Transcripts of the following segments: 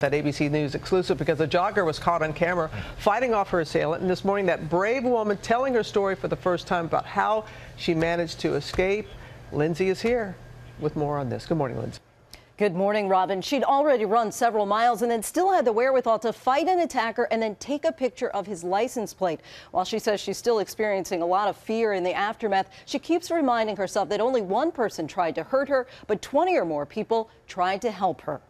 That ABC News exclusive because a jogger was caught on camera fighting off her assailant. And this morning, that brave woman telling her story for the first time about how she managed to escape. Lindsay is here with more on this. Good morning, Lindsay. Good morning, Robin. She'd already run several miles and then still had the wherewithal to fight an attacker and then take a picture of his license plate. While she says she's still experiencing a lot of fear in the aftermath, she keeps reminding herself that only one person tried to hurt her, but 20 or more people tried to help her.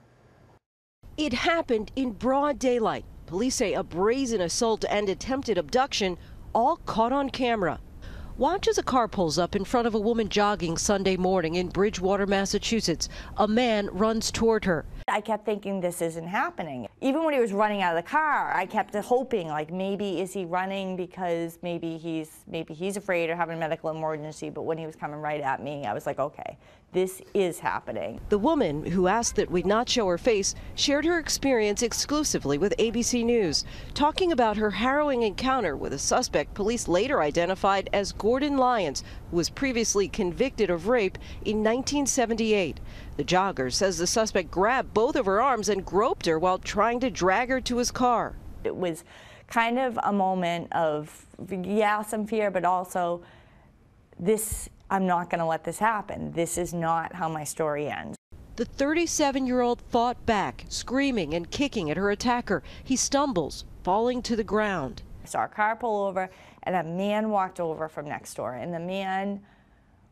It happened in broad daylight. Police say a brazen assault and attempted abduction, all caught on camera. Watch as a car pulls up in front of a woman jogging Sunday morning in Bridgewater, Massachusetts. A man runs toward her. I kept thinking this isn't happening. Even when he was running out of the car, I kept hoping like maybe is he running because maybe he's maybe he's afraid or having a medical emergency, but when he was coming right at me, I was like, okay, this is happening. The woman who asked that we not show her face shared her experience exclusively with ABC News, talking about her harrowing encounter with a suspect police later identified as Gordon Lyons, who was previously convicted of rape in 1978. The jogger says the suspect grabbed both of her arms and groped her while trying to drag her to his car. It was kind of a moment of, yeah, some fear, but also this, I'm not going to let this happen. This is not how my story ends. The 37 year old fought back, screaming and kicking at her attacker. He stumbles, falling to the ground. I saw a car pull over, and a man walked over from next door, and the man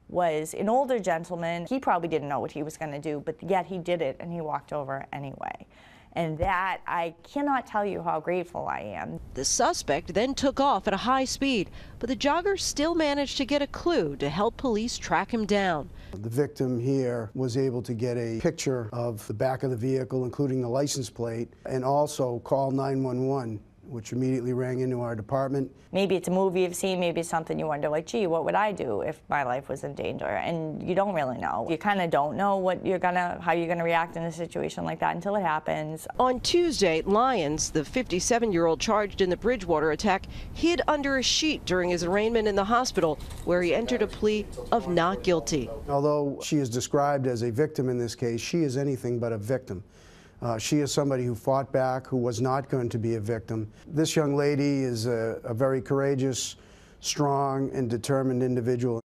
was an older gentleman. He probably didn't know what he was going to do, but yet he did it and he walked over anyway. And that, I cannot tell you how grateful I am. The suspect then took off at a high speed, but the jogger still managed to get a clue to help police track him down. The victim here was able to get a picture of the back of the vehicle, including the license plate, and also call 911 which immediately rang into our department. Maybe it's a movie you've seen, maybe it's something you wonder, like, gee, what would I do if my life was in danger? And you don't really know. You kind of don't know what you're gonna, how you're gonna react in a situation like that until it happens. On Tuesday, Lyons, the 57-year-old charged in the Bridgewater attack, hid under a sheet during his arraignment in the hospital, where he entered a plea of not guilty. Although she is described as a victim in this case, she is anything but a victim. Uh, she is somebody who fought back, who was not going to be a victim. This young lady is a, a very courageous, strong, and determined individual.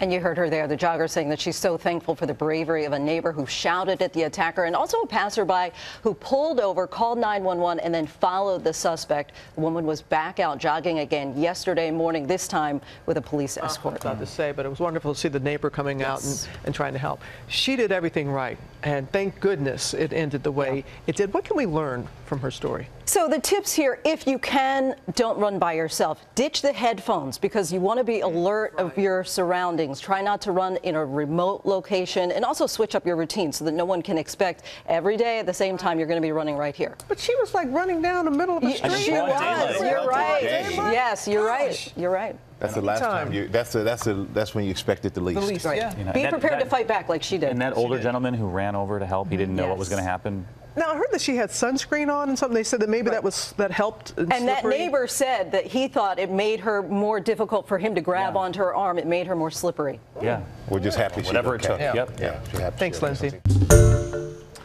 And you heard her there, the jogger saying that she's so thankful for the bravery of a neighbor who shouted at the attacker and also a passerby who pulled over, called 911, and then followed the suspect. The woman was back out jogging again yesterday morning, this time with a police uh-huh. escort. Not to say, but it was wonderful to see the neighbor coming yes. out and, and trying to help. She did everything right, and thank goodness it ended the way yeah. it did. What can we learn from her story? So the tips here, if you can, don't run by yourself. Ditch the headphones because you want to be alert right. of your surroundings. Try not to run in a remote location and also switch up your routine so that no one can expect every day at the same time you're going to be running right here. But she was like running down the middle of the street. She was. You're right. Yes, you're right. You're right. That's the last time. you. That's the, that's the, that's when you expect it the least. The least, right. yeah. You know, Be prepared that, to fight back like she did. And that older gentleman who ran over to help, he didn't know yes. what was going to happen. Now I heard that she had sunscreen on and something. They said that maybe right. that was that helped. And, and that neighbor said that he thought it made her more difficult for him to grab yeah. onto her arm. It made her more slippery. Yeah, we're just happy. Whatever it took. Yeah. Yep. Yeah. yeah. Thanks, Lindsay.